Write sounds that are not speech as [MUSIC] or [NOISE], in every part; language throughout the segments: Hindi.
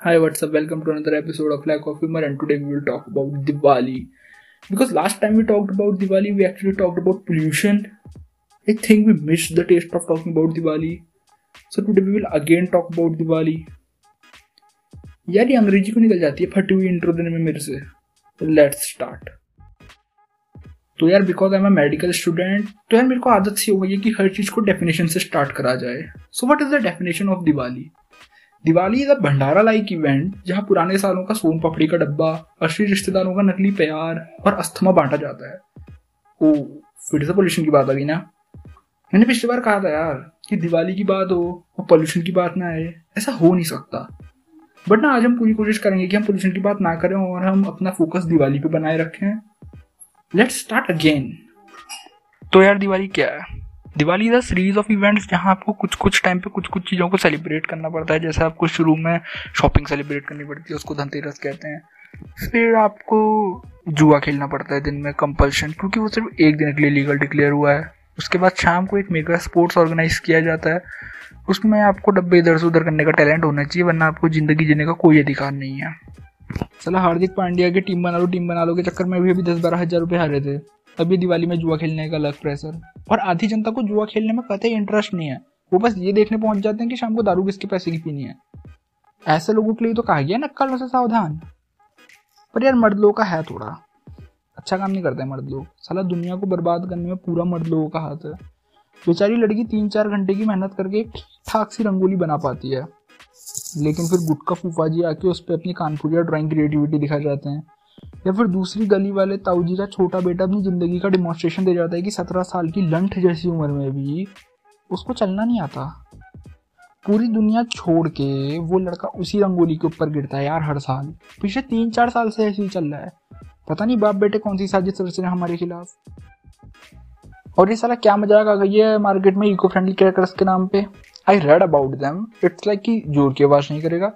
Hi, what's up? Welcome to another episode of Lack of Humor, and today we will talk about Diwali. Because last time we talked about Diwali, we actually talked about pollution. I think we missed the taste of talking about Diwali. So today we will again talk about Diwali. यार ये अंग्रेज़ी को निकल जाती है फटी हुई इंट्रो देने में मेरे से लेट्स स्टार्ट तो यार because I am a medical student तो यार मेरे को आदत सी हो गई है कि हर चीज़ को डेफिनेशन से स्टार्ट करा जाए so what is the definition of Diwali Diwali is a bhandara like event, जहाँ पुराने सालों का सोन पापड़ी का डब्बा, असली रिश्तेदारों का नकली प्यार और अस्थमा बांटा जाता है। ओ, फिर से पोल्यूशन की बात आ गई ना? मैंने पिछली बार कहा था यार कि दिवाली की बात हो और पोल्यूशन की बात ना आए, ऐसा हो नहीं सकता। बट ना, आज हम पूरी कोशिश करेंगे कि हम पोल्यूशन की बात ना करें और हम अपना फोकस दिवाली पे बनाए रखें। लेट्स स्टार्ट अगेन तो यार दिवाली क्या है? Diwali is a series of events जहाँ आपको कुछ कुछ टाइम पे कुछ कुछ चीज़ों को सेलिब्रेट करना पड़ता है। जैसे आपको शुरू में शॉपिंग सेलिब्रेट करनी पड़ती है, उसको धनतेरस कहते हैं। फिर आपको जुआ खेलना पड़ता है दिन में कंपल्शन क्योंकि वो सिर्फ़ एक दिन के लिए लीगल डिक्लेयर हुआ है। उसके बाद शाम को एक मेगा स्पोर्ट्स ऑर्गेनाइज किया जाता है। उसमें आपको डब्बे इधर से उधर करने का टैलेंट होना चाहिए, वरना आपको ज़िंदगी जीने का कोई अधिकार नहीं है। चला हार्दिक पांड्या की टीम बना लो टीम बना लो के चक्कर में भी अभी दस बारह हज़ार रुपये हारे थे। अभी दिवाली में जुआ खेलने का अलग प्रेशर और आधी जनता को जुआ खेलने में कतई इंटरेस्ट नहीं है। वो बस ये देखने पहुँच जाते हैं कि शाम को दारू किसके पैसे की पीनी है। ऐसे लोगों के लिए तो कहा गया नक्कलों से सावधान। पर यार मर्द लोगों का है थोड़ा। अच्छा काम नहीं करते मर्द लोग। साला दुनिया को बर्बाद करने में पूरा मर्द लोगों का हाथ है। बेचारी लड़की तीन चार घंटे की मेहनत करके एक ठीक ठाक सी रंगोली बना पाती है। लेकिन फिर गुटका फूफा जी आके उस पर अपनी कानपुरिया ड्राइंग क्रिएटिविटी दिखा जाते हैं। या फिर दूसरी गली वाले ताऊ जी का छोटा बेटा अपनी ज़िंदगी का डिमॉन्स्ट्रेशन दे जाता है कि सत्रह साल की लंठ जैसी उम्र में भी उसको चलना नहीं आता। पूरी दुनिया छोड़ के वो लड़का उसी रंगोली के ऊपर गिरता है यार हर साल। पिछले तीन चार साल से ऐसे ही चल रहा है। पता नहीं बाप बेटे कौन सी साजिश रच रहे हमारे खिलाफ। और ये साला क्या मज़ाक आ गई है मार्केट में इको फ्रेंडली क्रैकर्स के नाम पे। I read about them it's like कि ज़ोर की आवाज़ नहीं करेगा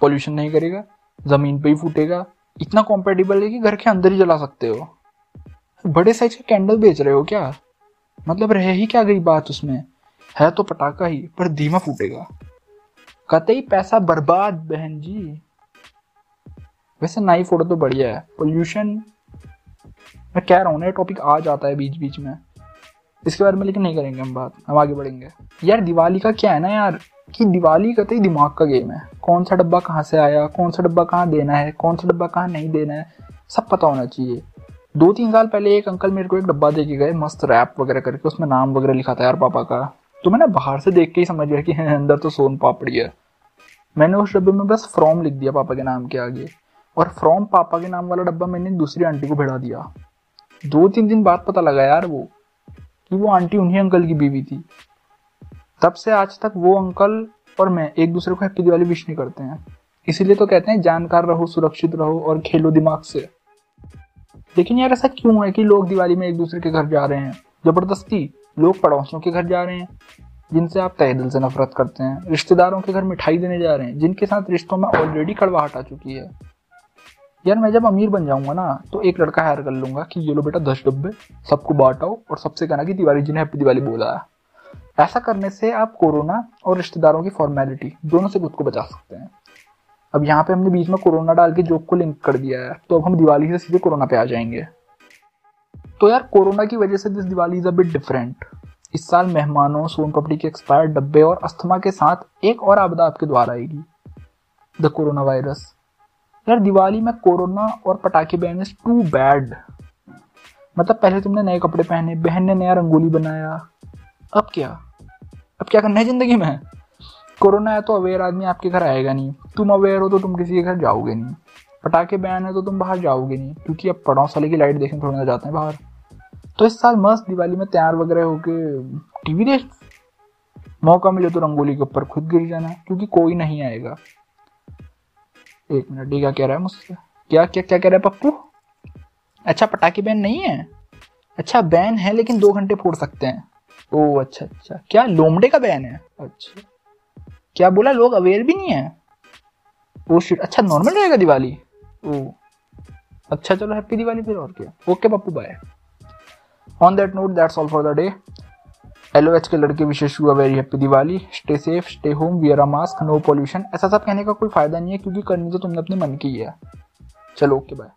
पॉल्यूशन नहीं करेगा, ज़मीन पे ही फूटेगा। इतना कॉम्पेटेबल है कि घर के अंदर ही जला सकते हो। बड़े साइज़ के कैंडल बेच रहे हो क्या? मतलब रह ही क्या गई बात उसमें? है तो पटाखा ही, पर धीमा फूटेगा। कतई पैसा बर्बाद, बहन जी। वैसे नाई फ़ोटो तो बढ़िया है। पोल्यूशन मैं कह रहा हूँ ना टॉपिक आ जाता है बीच बीच में। इसके बारे में लेकिन नहीं करेंगे हम बात, हम आगे बढ़ेंगे। यार, दिवाली का क्या है ना यार, कि दिवाली का कतई दिमाग का गेम है। कौन सा डब्बा कहाँ से आया, कौन सा डब्बा कहाँ देना है, कौन सा डब्बा कहाँ नहीं देना है, सब पता होना चाहिए। दो तीन साल पहले एक अंकल मेरे को एक डब्बा दे के गए, मस्त रैप वगैरह करके, उसमें नाम वगैरह लिखा था यार पापा का। तो मैंने बाहर से देख के ही समझ गया कि [LAUGHS] अंदर तो सोन पापड़ी है। मैंने उस डब्बे में बस फ्रॉम लिख दिया पापा के नाम के आगे। और फ्रॉम पापा के नाम वाला डब्बा मैंने दूसरी आंटी को भिड़ा दिया। दो तीन दिन बाद पता लगा यार वो कि वो आंटी उन्हीं अंकल की बीवी थी। तब से आज तक वो अंकल और मैं एक दूसरे को हैप्पी दिवाली विश नहीं करते हैं। इसीलिए तो कहते हैं, जानकार रहो, सुरक्षित रहो और खेलो दिमाग से। लेकिन यार ऐसा क्यों है कि लोग दिवाली में एक दूसरे के घर जा रहे हैं? ज़बरदस्ती। लोग पड़ोसियों के घर जा रहे हैं, जिनसे आप तय दिल से नफरत करते हैं। रिश्तेदारों के घर मिठाई देने जा रहे हैं, जिनके साथ रिश्तों में ऑलरेडी कड़वाहट आ चुकी है। यार मैं जब अमीर बन जाऊँगा ना तो एक लड़का हायर कर लूँगा कि ये लो बेटा दस डब्बे सबको बांटाओ और सबसे कहना कि दिवाली जी ने हैप्पी दिवाली बोला है। ऐसा करने से आप कोरोना और रिश्तेदारों की फॉर्मेलिटी दोनों से खुद को बचा सकते हैं। अब यहाँ पे हमने बीच में कोरोना डाल के जोक को लिंक कर दिया है तो अब हम दिवाली से सीधे कोरोना पे आ जाएँगे। तो यार कोरोना की वजह से this Diwali is a bit different इस साल मेहमानों सोन पपड़ी के एक्सपायर्ड डब्बे और अस्थमा के साथ एक और आपदा आपके द्वार आएगी। द कोरोना वायरस यार दिवाली में कोरोना और पटाखे बैन इज़ टू बैड मतलब पहले तुमने नए कपड़े पहने, बहन ने नया रंगोली बनाया। अब क्या? अब क्या करना है ज़िंदगी में? कोरोना है तो अवेयर आदमी आपके घर आएगा नहीं। तुम अवेयर हो तो तुम किसी के घर जाओगे नहीं। पटाखे बैन है तो तुम बाहर जाओगे नहीं, क्योंकि अब पड़ोस वाले की लाइट देखने थोड़ी ना जाते हैं बाहर। तो इस साल मस्त दिवाली में तैयार वगैरह होके टीवी देख। मौका मिले तो रंगोली के ऊपर खुद गिर जाना, क्योंकि कोई नहीं आएगा। एक मिनट ये क्या कह रहा है मुझसे? क्या क्या क्या कह रहा है पप्पू? अच्छा पटाखे बैन नहीं है? अच्छा बैन है, लेकिन दो घंटे फोड़ सकते हैं। ओ अच्छा अच्छा। क्या, लोमड़े का बैन है? अच्छा। क्या बोला, लोग अवेयर भी नहीं है? ओ शिट अच्छा नॉर्मल रहेगा दिवाली? ओ। अच्छा चलो हैप्पी दिवाली फिर और क्या। Okay Pappu bye on that note that's all for the day L के लड़के विशेष हुआ very happy Diwali stay safe stay home wear a mask no pollution ऐसा सब कहने का कोई फ़ायदा नहीं है, क्योंकि करनी तो तुमने अपने मन की ही है। चलो ओके बाय